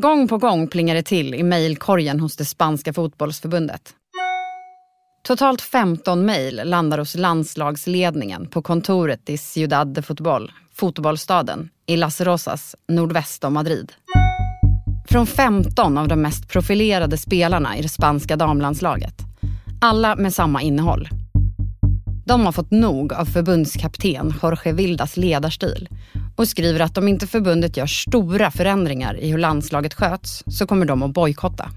Gång på gång plingar det till i mejlkorgen hos det spanska fotbollsförbundet. Totalt 15 mejl landar hos landslagsledningen på kontoret i Ciudad de Fotboll, fotbollsstaden, i Las Rosas, nordväst om Madrid. Från 15 av de mest profilerade spelarna i det spanska damlandslaget. Alla med samma innehåll. De har fått nog av förbundskapten Jorge Vildas ledarstil och skriver att om inte förbundet gör stora förändringar i hur landslaget sköts så kommer de att bojkotta.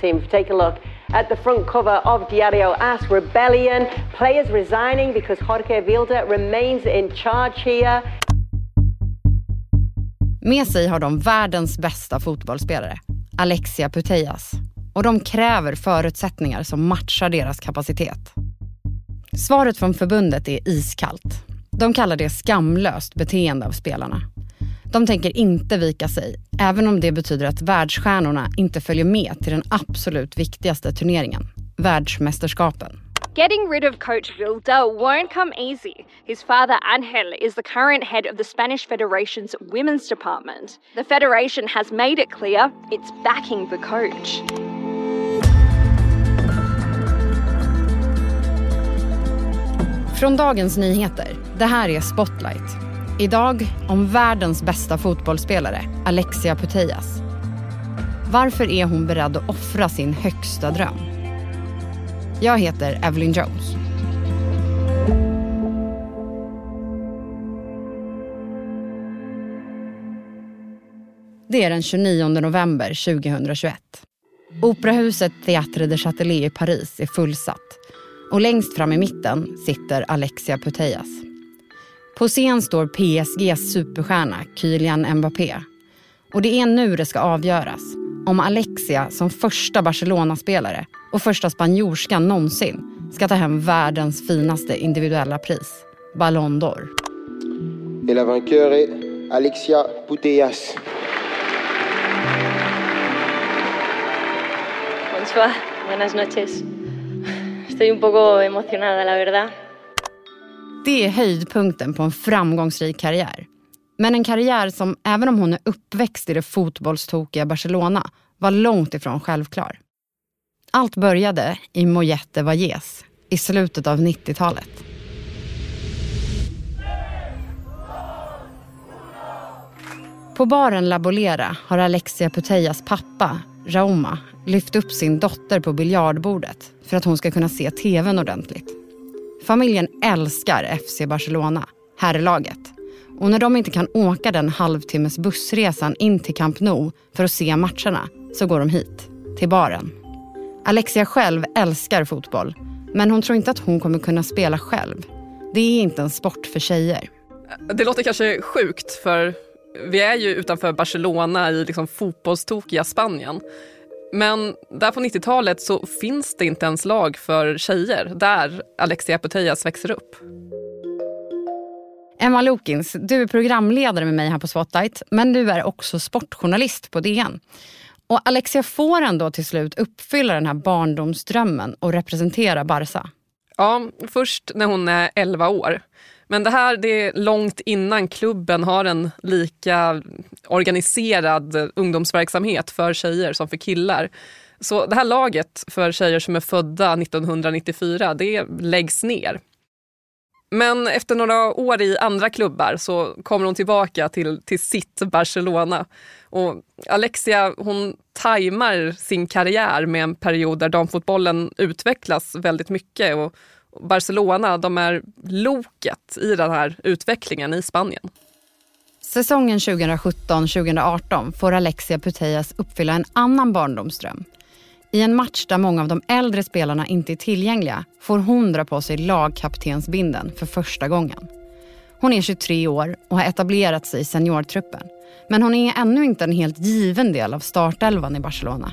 Team, take a look at the front cover of Diario As Rebellion. Players resigning because Jorge Vilda remains in charge here. Med sig har de världens bästa fotbollsspelare, Alexia Putellas. Och de kräver förutsättningar som matchar deras kapacitet. Svaret från förbundet är iskallt. De kallar det skamlöst beteende av spelarna. De tänker inte vika sig, även om det betyder att världsstjärnorna inte följer med till den absolut viktigaste turneringen, världsmästerskapen. Getting rid of coach Vilda won't come easy. His father, Angel, is the current head of the Spanish Federation's women's department. The Federation has made it clear it's backing the coach. Från Dagens Nyheter. Det här är Spotlight. Idag om världens bästa fotbollsspelare, Alexia Putellas. Varför är hon beredd att offra sin högsta dröm? Jag heter Evelyn Jones. Det är den 29 november 2021. Operahuset Théâtre de Châtelet i Paris är fullsatt och längst fram i mitten sitter Alexia Putellas. På scen står PSGs superstjärna Kylian Mbappé. Och det är nu det ska avgöras om Alexia som första Barcelona-spelare och första spanjorskan någonsin ska ta hem världens finaste individuella pris, Ballon d'Or. Et la vainqueur est Alexia Putellas. Bonsoir, buenas noches. Estoy un poco emocionada, la verdad. Det är höjdpunkten på en framgångsrik karriär. Men en karriär som, även om hon är uppväxt i det fotbollstokiga Barcelona, var långt ifrån självklar. Allt började i Mojette Valles i slutet av 90-talet. På baren La Bolera har Alexia Putellas pappa, Rauma, lyft upp sin dotter på biljardbordet för att hon ska kunna se tvn ordentligt. Familjen älskar FC Barcelona, herrlaget. Och när de inte kan åka den halvtimmes bussresan in till Camp Nou för att se matcherna så går de hit, till baren. Alexia själv älskar fotboll, men hon tror inte att hon kommer kunna spela själv. Det är inte en sport för tjejer. Det låter kanske sjukt, för vi är ju utanför Barcelona i liksom fotbollstokiga Spanien. Men där på 90-talet så finns det inte ens lag för tjejer där Alexia Putellas växer upp. Emma Lokins, du är programledare med mig här på Spotlight, men du är också sportjournalist på DN. Och Alexia får ändå till slut uppfylla den här barndomsdrömmen och representera Barca. Ja, först när hon är 11 år. Men det här det är långt innan klubben har en lika organiserad ungdomsverksamhet för tjejer som för killar. Så det här laget för tjejer som är födda 1994, det läggs ner. Men efter några år i andra klubbar så kommer hon tillbaka till, till sitt Barcelona. Och Alexia hon tajmar sin karriär med en period där damfotbollen utvecklas väldigt mycket. Och Barcelona de är loket i den här utvecklingen i Spanien. Säsongen 2017-2018 får Alexia Putellas uppfylla en annan barndomsdröm. I en match där många av de äldre spelarna inte är tillgängliga får hon dra på sig lagkaptensbinden för första gången. Hon är 23 år och har etablerat sig i seniortruppen. Men hon är ännu inte en helt given del av startelvan i Barcelona.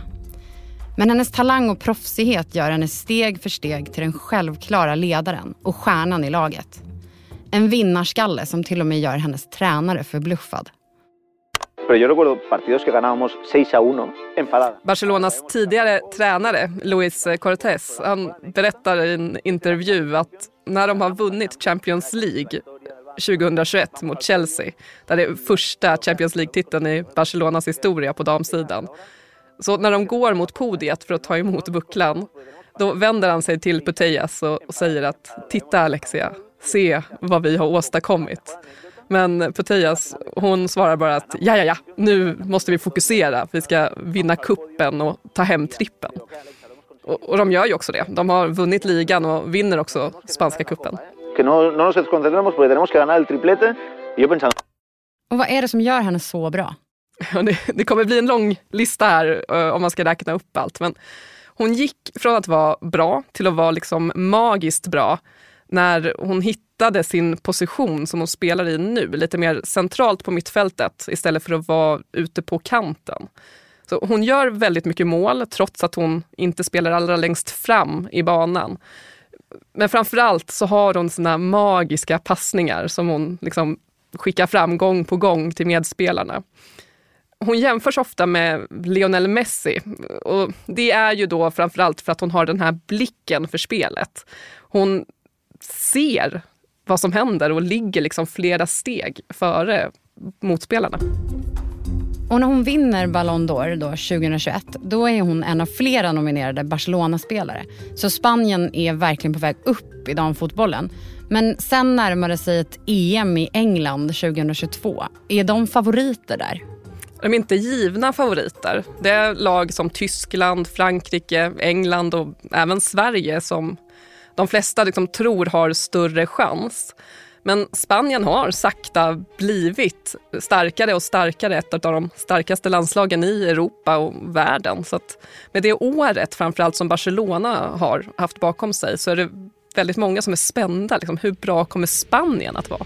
Men hennes talang och proffsighet gör henne steg för steg till den självklara ledaren och stjärnan i laget. En vinnarskalle som till och med gör hennes tränare förbluffad. Barcelonas tidigare tränare, Luis Cortés, han berättar i en intervju att när de har vunnit Champions League 2021 mot Chelsea. Där det är första Champions League-titeln i Barcelonas historia på damsidan. Så när de går mot podiet för att ta emot bucklan, då vänder han sig till Putellas och, och säger att titta Alexia, se vad vi har åstadkommit. Men Putellas, hon svarar bara att ja, ja, ja, nu måste vi fokusera. Vi ska vinna kuppen och ta hem trippen. Och, och de gör ju också det. De har vunnit ligan och vinner också spanska kuppen. Och vad är det som gör henne så bra? Det, det kommer bli en lång lista här eh, om man ska räkna upp allt. Men hon gick från att vara bra till att vara liksom magiskt bra när hon hittade sin position som hon spelar i nu, lite mer centralt på mittfältet istället för att vara ute på kanten. Så hon gör väldigt mycket mål trots att hon inte spelar allra längst fram i banan. Men framförallt så har hon sina magiska passningar som hon liksom skickar fram gång på gång till medspelarna. Hon jämförs ofta med Lionel Messi och det är ju då framförallt för att hon har den här blicken för spelet. Hon ser vad som händer och ligger liksom flera steg före motspelarna. Och när hon vinner Ballon d'Or då 2021, då är hon en av flera nominerade Barcelona-spelare. Så Spanien är verkligen på väg upp i damfotbollen. Men sen närmar det sig ett EM i England 2022. Är de favoriter där? De är inte givna favoriter. Det är lag som Tyskland, Frankrike, England och även Sverige som de flesta liksom tror har större chans. Men Spanien har sakta blivit starkare och starkare, ett av de starkaste landslagen i Europa och världen. Så med det året framförallt som Barcelona har haft bakom sig så är det väldigt många som är spända. Liksom, hur bra kommer Spanien att vara?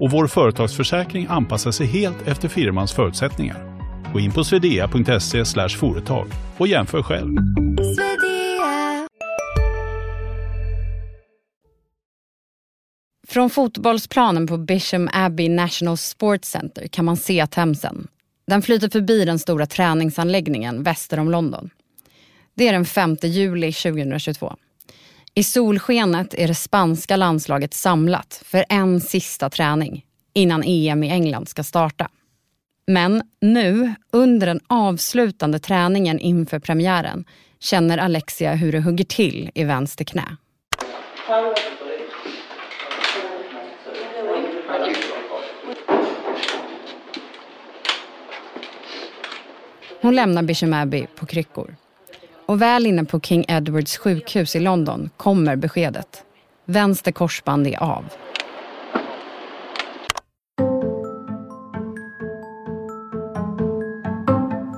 och vår företagsförsäkring anpassar sig helt efter firmans förutsättningar. Gå in på swedea.se företag och jämför själv. Från fotbollsplanen på Bisham Abbey National Sports Center kan man se Themsen. Den flyter förbi den stora träningsanläggningen väster om London. Det är den 5 juli 2022. I solskenet är det spanska landslaget samlat för en sista träning innan EM i England ska starta. Men nu, under den avslutande träningen inför premiären, känner Alexia hur det hugger till i vänster knä. Hon lämnar Bishem Abbey på kryckor. Och väl inne på King Edwards sjukhus i London kommer beskedet. Vänster korsband är av.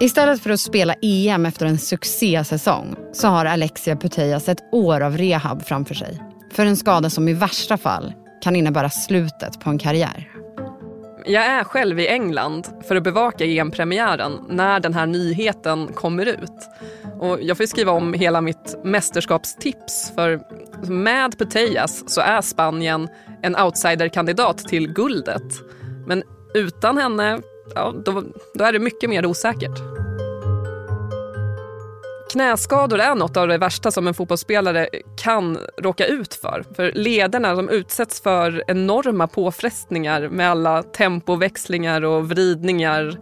Istället för att spela EM efter en succésäsong så har Alexia Putellas ett år av rehab framför sig. För en skada som i värsta fall kan innebära slutet på en karriär. Jag är själv i England för att bevaka EM-premiären när den här nyheten kommer ut. Och jag får skriva om hela mitt mästerskapstips för med Putellas så är Spanien en outsiderkandidat till guldet. Men utan henne, ja, då, då är det mycket mer osäkert. Knäskador är något av det värsta som en fotbollsspelare kan råka ut för. För lederna de utsätts för enorma påfrestningar med alla tempoväxlingar och vridningar.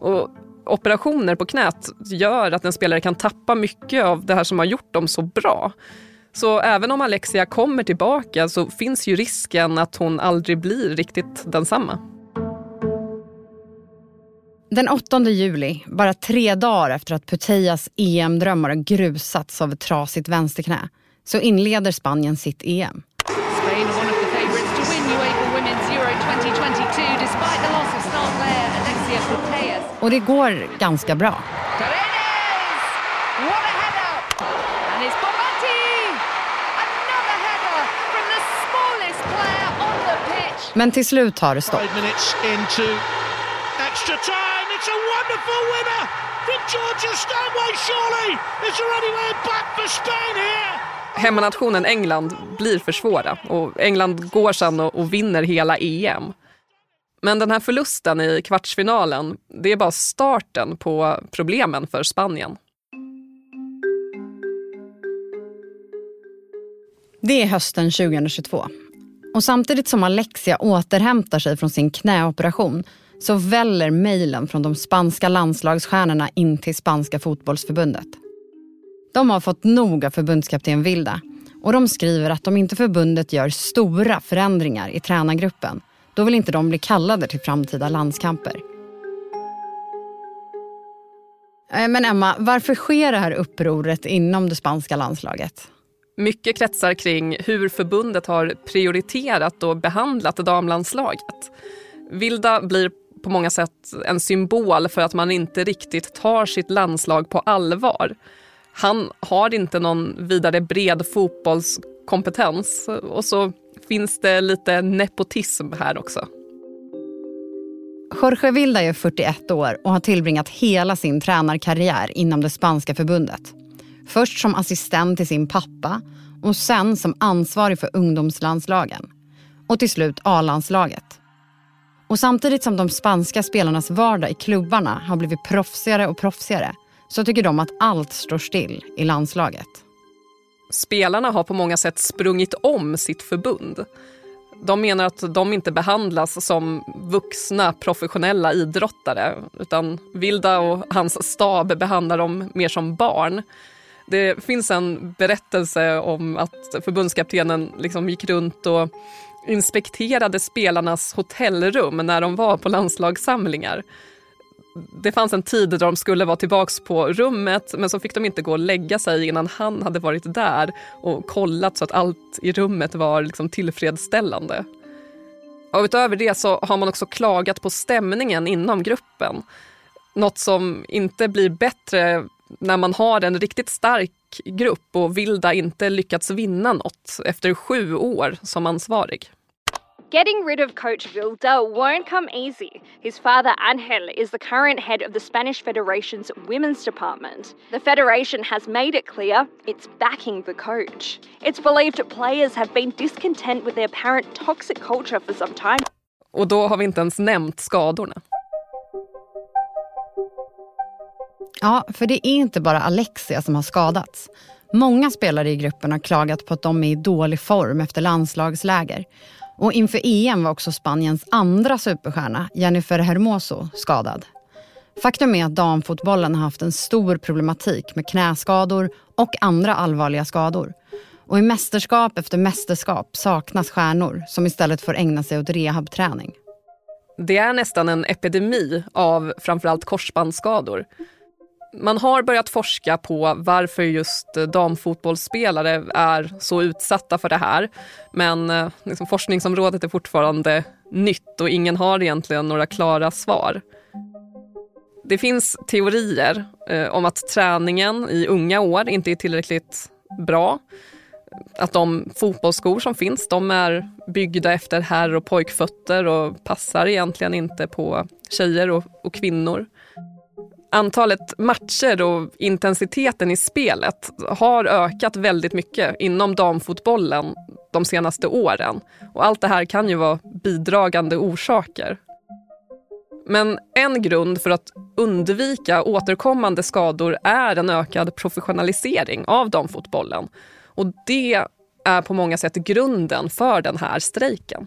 Och operationer på knät gör att en spelare kan tappa mycket av det här som har gjort dem så bra. Så även om Alexia kommer tillbaka så finns ju risken att hon aldrig blir riktigt densamma. Den 8 juli, bara tre dagar efter att Putellas EM-drömmar grusats av ett trasigt vänsterknä, så inleder Spanien sitt EM. Och det går ganska bra. Men till slut tar det stopp. Hemmanationen England blir för svåra. Och England går sen och vinner hela EM. Men den här förlusten i kvartsfinalen, det är bara starten på problemen för Spanien. Det är hösten 2022. Och samtidigt som Alexia återhämtar sig från sin knäoperation så väller mejlen från de spanska landslagsstjärnorna in till spanska fotbollsförbundet. De har fått nog av förbundskapten Vilda och de skriver att om inte förbundet gör stora förändringar i tränargruppen då vill inte de bli kallade till framtida landskamper. Eh, men Emma, varför sker det här upproret inom det spanska landslaget? Mycket kretsar kring hur förbundet har prioriterat och behandlat damlandslaget. Vilda blir på många sätt en symbol för att man inte riktigt tar sitt landslag på allvar. Han har inte någon vidare bred fotbollskompetens och så finns det lite nepotism här också. Jorge Vilda är 41 år och har tillbringat hela sin tränarkarriär inom det spanska förbundet. Först som assistent till sin pappa och sen som ansvarig för ungdomslandslagen. Och till slut A-landslaget. Och samtidigt som de spanska spelarnas vardag i klubbarna har blivit proffsigare och proffsigare så tycker de att allt står still i landslaget. Spelarna har på många sätt sprungit om sitt förbund. De menar att de inte behandlas som vuxna professionella idrottare utan Vilda och hans stab behandlar dem mer som barn. Det finns en berättelse om att förbundskaptenen liksom gick runt och inspekterade spelarnas hotellrum när de var på landslagssamlingar. Det fanns en tid då de skulle vara tillbaka på rummet men så fick de inte gå och lägga sig innan han hade varit där och kollat så att allt i rummet var liksom tillfredsställande. Och utöver det så har man också klagat på stämningen inom gruppen. Något som inte blir bättre när man har en riktigt stark grupp och Vilda inte lyckats vinna något efter sju år som ansvarig. Getting rid of coach Vilda won't come easy. His father, Angel, is the current head of the Spanish Federation's women's department. The federation has made it clear it's backing the coach. It's believed players have been discontent with their apparent toxic culture for some time. Och då har vi inte ens nämnt skadorna. Ja, för det är inte bara Alexia som har skadats. Många spelare i gruppen har klagat på att de är i dålig form efter landslagsläger. Och inför EM var också Spaniens andra superstjärna, Jennifer Hermoso, skadad. Faktum är att damfotbollen har haft en stor problematik med knäskador och andra allvarliga skador. Och i mästerskap efter mästerskap saknas stjärnor som istället får ägna sig åt rehabträning. Det är nästan en epidemi av framförallt korsbandsskador man har börjat forska på varför just eh, damfotbollsspelare är så utsatta för det här. Men eh, liksom, forskningsområdet är fortfarande nytt och ingen har egentligen några klara svar. Det finns teorier eh, om att träningen i unga år inte är tillräckligt bra. Att de fotbollsskor som finns de är byggda efter herr och pojkfötter och passar egentligen inte på tjejer och, och kvinnor. Antalet matcher och intensiteten i spelet har ökat väldigt mycket inom damfotbollen de senaste åren. Och allt det här kan ju vara bidragande orsaker. Men en grund för att undvika återkommande skador är en ökad professionalisering av damfotbollen. Och det är på många sätt grunden för den här strejken.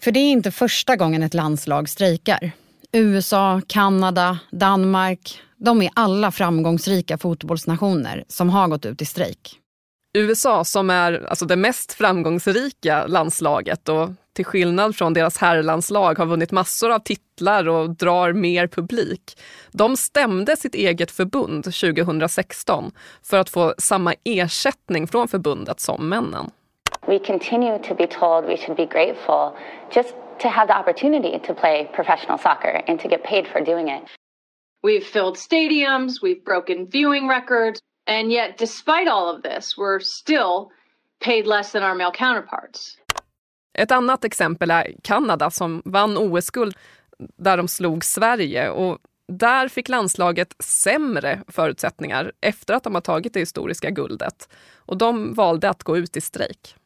För det är inte första gången ett landslag strejkar. USA, Kanada, Danmark. De är alla framgångsrika fotbollsnationer som har gått ut i strejk. USA som är alltså det mest framgångsrika landslaget och till skillnad från deras herrlandslag har vunnit massor av titlar och drar mer publik. De stämde sitt eget förbund 2016 för att få samma ersättning från förbundet som männen. We continue to be told we should be grateful just to have the opportunity to play professional soccer and to get paid for doing it. We've filled stadiums, we've broken viewing records, and yet, despite all of this, we're still paid less than our male counterparts. Ett annat exempel är Kanada som vann OS-guld där de slog Sverige. Och där fick landslaget sämre förutsättningar efter att de har tagit det historiska guldet. Och de valde att gå ut i strejk.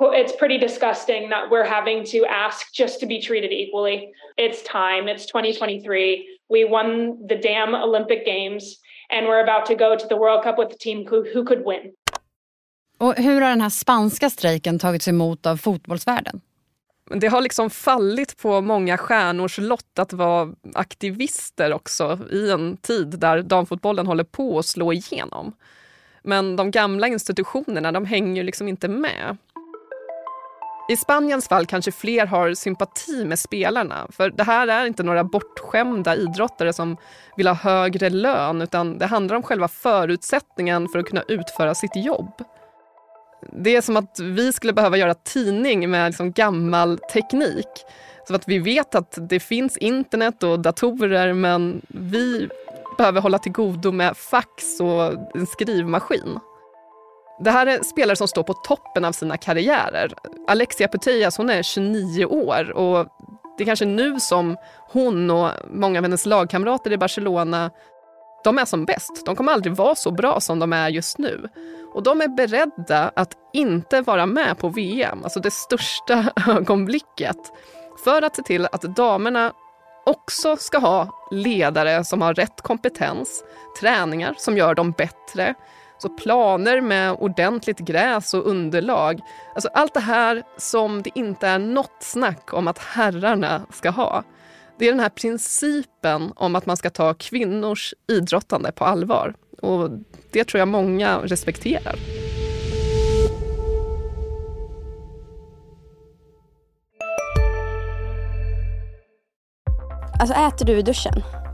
It's pretty disgusting that we're having to ask just to be treated equally. It's time. It's 2023. We won the damn Olympic Games and we're about to go to the World Cup with a team who, who could win. Och hur har den här spanska strejken tagits emot av fotbollsvärlden? Det har liksom fallit på många stjärnors lott att vara aktivister också i en tid där damfotbollen håller på att slå igenom. Men de gamla institutionerna de hänger liksom inte med. I Spaniens fall kanske fler har sympati med spelarna. För det här är inte några bortskämda idrottare som vill ha högre lön utan det handlar om själva förutsättningen för att kunna utföra sitt jobb. Det är som att vi skulle behöva göra tidning med liksom gammal teknik. Så att vi vet att det finns internet och datorer men vi behöver hålla till godo med fax och en skrivmaskin. Det här är spelare som står på toppen av sina karriärer. Alexia Putellas hon är 29 år och det är kanske nu som hon och många av hennes lagkamrater i Barcelona de är som bäst. De kommer aldrig vara så bra som de är just nu. Och de är beredda att inte vara med på VM, alltså det största ögonblicket, för att se till att damerna också ska ha ledare som har rätt kompetens, träningar som gör dem bättre, så planer med ordentligt gräs och underlag. Alltså allt det här som det inte är något snack om att herrarna ska ha. Det är den här principen om att man ska ta kvinnors idrottande på allvar. Och det tror jag många respekterar. Alltså äter du i duschen?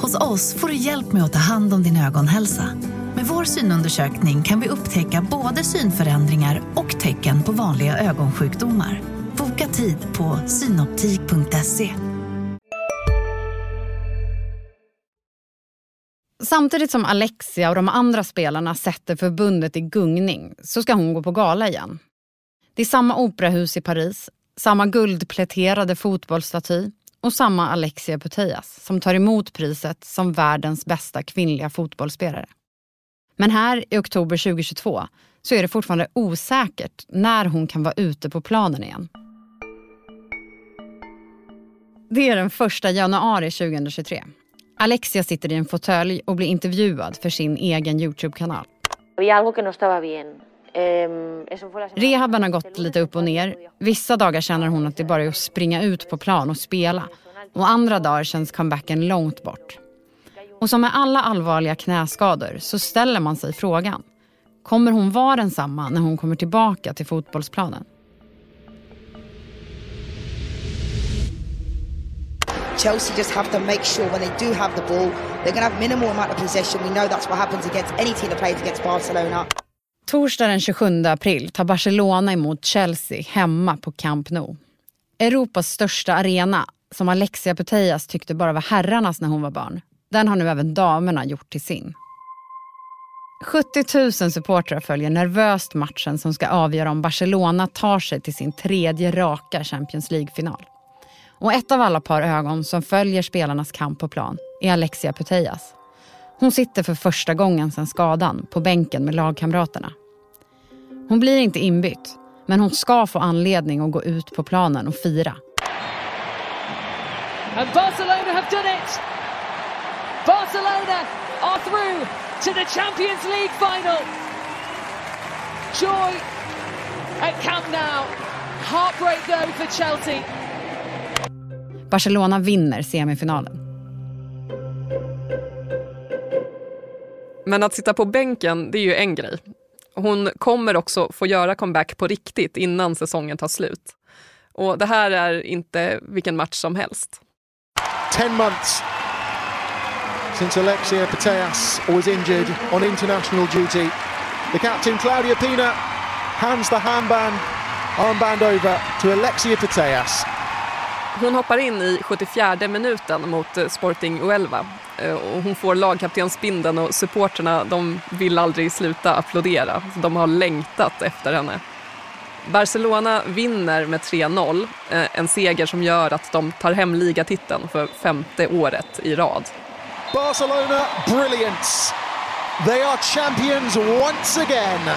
Hos oss får du hjälp med att ta hand om din ögonhälsa. Med vår synundersökning kan vi upptäcka både synförändringar och tecken på vanliga ögonsjukdomar. Boka tid på synoptik.se. Samtidigt som Alexia och de andra spelarna sätter förbundet i gungning så ska hon gå på gala igen. Det är samma operahus i Paris, samma guldpläterade fotbollsstaty och samma Alexia Putellas som tar emot priset som världens bästa kvinnliga fotbollsspelare. Men här i oktober 2022 så är det fortfarande osäkert när hon kan vara ute på planen igen. Det är den 1 januari 2023. Alexia sitter i en fåtölj och blir intervjuad för sin egen Youtube-kanal. Rehaben har gått lite upp och ner. Vissa dagar känner hon att det bara är att springa ut på plan och spela. Och andra dagar känns comebacken långt bort. Och som med alla allvarliga knäskador så ställer man sig frågan. Kommer hon vara densamma när hon kommer tillbaka till fotbollsplanen? Chelsea just have to make sure when they do have the ball, they're going to have minimal amount of possession. We know that's what happens against any team that plays against Barcelona. Torsdag den 27 april tar Barcelona emot Chelsea hemma på Camp Nou. Europas största arena, som Alexia Putellas tyckte bara var herrarnas när hon var barn, den har nu även damerna gjort till sin. 70 000 supportrar följer nervöst matchen som ska avgöra om Barcelona tar sig till sin tredje raka Champions League-final. Och ett av alla par ögon som följer spelarnas kamp på plan är Alexia Putellas. Hon sitter för första gången sedan skadan på bänken med lagkamraterna. Hon blir inte inbytt, men hon ska få anledning att gå ut på planen och fira. And Barcelona have done it! Barcelona are through to the Champions League final! Joy at Camp Nou. Heartbreak though for Chelsea. Barcelona vinner semifinalen. Men att sitta på bänken, det är ju en grej. Hon kommer också få göra comeback på riktigt innan säsongen tar slut. Och det här är inte vilken match som helst. 10 months since Alexia Putellas was injured on international duty. The captain Claudia Pina hands the handband armband over to Alexia Putellas. Hon hoppar in i 74 minuten mot Sporting Uelva och hon får lagkaptensbindeln och supporterna de vill aldrig sluta applådera. De har längtat efter henne. Barcelona vinner med 3-0, eh, en seger som gör att de tar hem ligatiteln för femte året i rad. Barcelona brilliance. They are champions once again.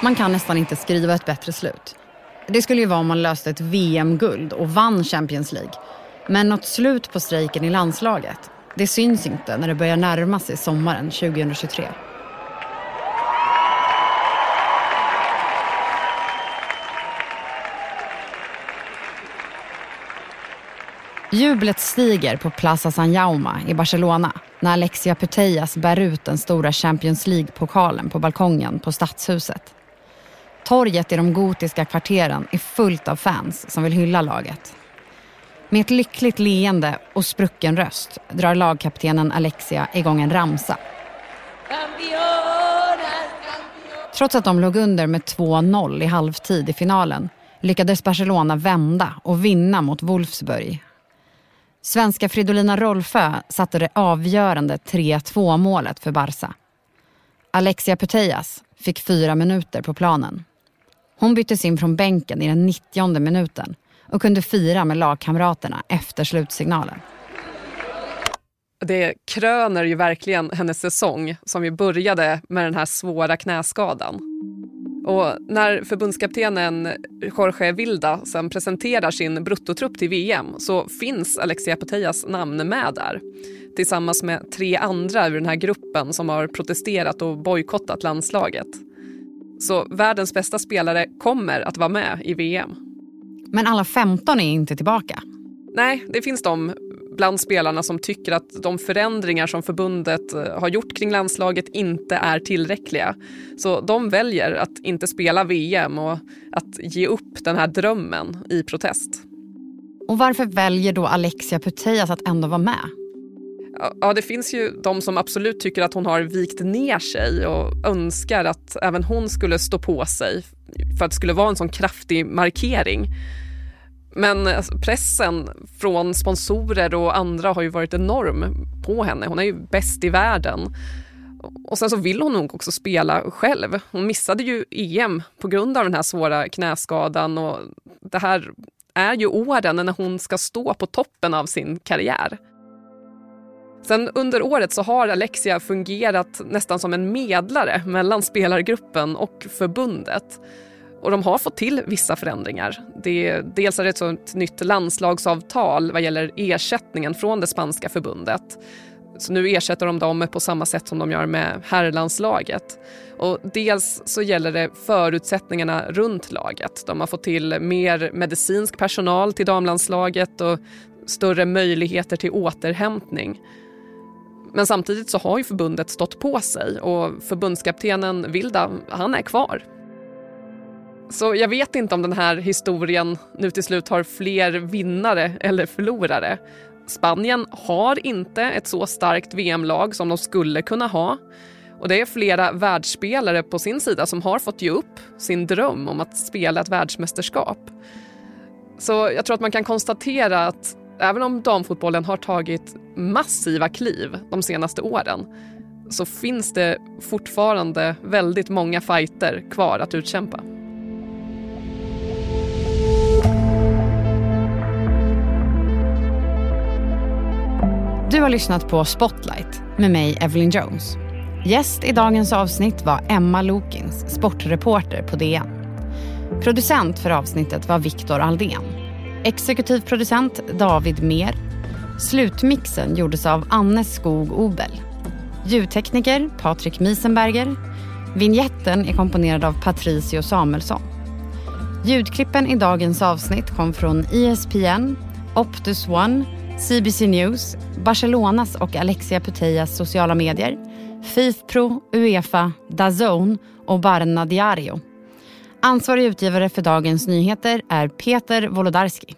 Man kan nästan inte skriva ett bättre slut. Det skulle ju vara om man löste ett VM-guld och vann Champions League. Men något slut på strejken i landslaget, det syns inte när det börjar närma sig sommaren 2023. Jublet stiger på Plaza San Jaume i Barcelona när Alexia Putellas bär ut den stora Champions League-pokalen på balkongen på Stadshuset. Torget i de gotiska kvarteren är fullt av fans som vill hylla laget. Med ett lyckligt leende och sprucken röst drar lagkaptenen Alexia igång en ramsa. Trots att de låg under med 2-0 i halvtid i finalen lyckades Barcelona vända och vinna mot Wolfsburg Svenska Fridolina Rolfö satte det avgörande 3-2 målet för Barca. Alexia Putellas fick fyra minuter på planen. Hon byttes in från bänken i den 90 minuten och kunde fira med lagkamraterna efter slutsignalen. Det kröner ju verkligen hennes säsong som ju började med den här svåra knäskadan. Och när förbundskaptenen Jorge Vilda sen presenterar sin bruttotrupp till VM så finns Alexia Putellas namn med där tillsammans med tre andra ur den här gruppen som har protesterat och bojkottat landslaget. Så världens bästa spelare kommer att vara med i VM. Men alla 15 är inte tillbaka? Nej, det finns de bland spelarna som tycker att de förändringar som förbundet eh, har gjort kring landslaget inte är tillräckliga. Så de väljer att inte spela VM och att ge upp den här drömmen i protest. Och varför väljer då Alexia Putellas att ändå vara med? Ja, det finns ju de som absolut tycker att hon har vikt ner sig och önskar att även hon skulle stå på sig för att det skulle vara en sån kraftig markering. Men alltså, pressen från sponsorer och andra har ju varit enorm på henne. Hon är ju bäst i världen. Och sen så vill hon nog också spela själv. Hon missade ju EM på grund av den här svåra knäskadan och det här är ju åren när hon ska stå på toppen av sin karriär. Sen under året så har Alexia fungerat nästan som en medlare mellan spelargruppen och förbundet. Och de har fått till vissa förändringar. Det, dels är det ett nytt landslagsavtal vad gäller ersättningen från det spanska förbundet. Så nu ersätter de dem på samma sätt som de gör med herrlandslaget. Och dels så gäller det förutsättningarna runt laget. De har fått till mer medicinsk personal till damlandslaget och större möjligheter till återhämtning. Men samtidigt så har ju förbundet stått på sig och förbundskaptenen Vilda, han är kvar. Så jag vet inte om den här historien nu till slut har fler vinnare eller förlorare. Spanien har inte ett så starkt VM-lag som de skulle kunna ha. Och det är flera världsspelare på sin sida som har fått ge upp sin dröm om att spela ett världsmästerskap. Så jag tror att man kan konstatera att även om damfotbollen har tagit massiva kliv de senaste åren så finns det fortfarande väldigt många fighter kvar att utkämpa. Du har lyssnat på Spotlight med mig, Evelyn Jones. Gäst i dagens avsnitt var Emma Lokins, sportreporter på DN. Producent för avsnittet var Viktor Aldén. Exekutiv producent David Mer. Slutmixen gjordes av Anne Skog Obel. Ljudtekniker Patrik Miesenberger. Vinjetten är komponerad av Patricio Samuelsson. Ljudklippen i dagens avsnitt kom från ESPN, Optus One CBC News, Barcelonas och Alexia Putellas sociala medier, Fifpro, Uefa, Dazone och Barna Diario. Ansvarig utgivare för Dagens Nyheter är Peter Wolodarski.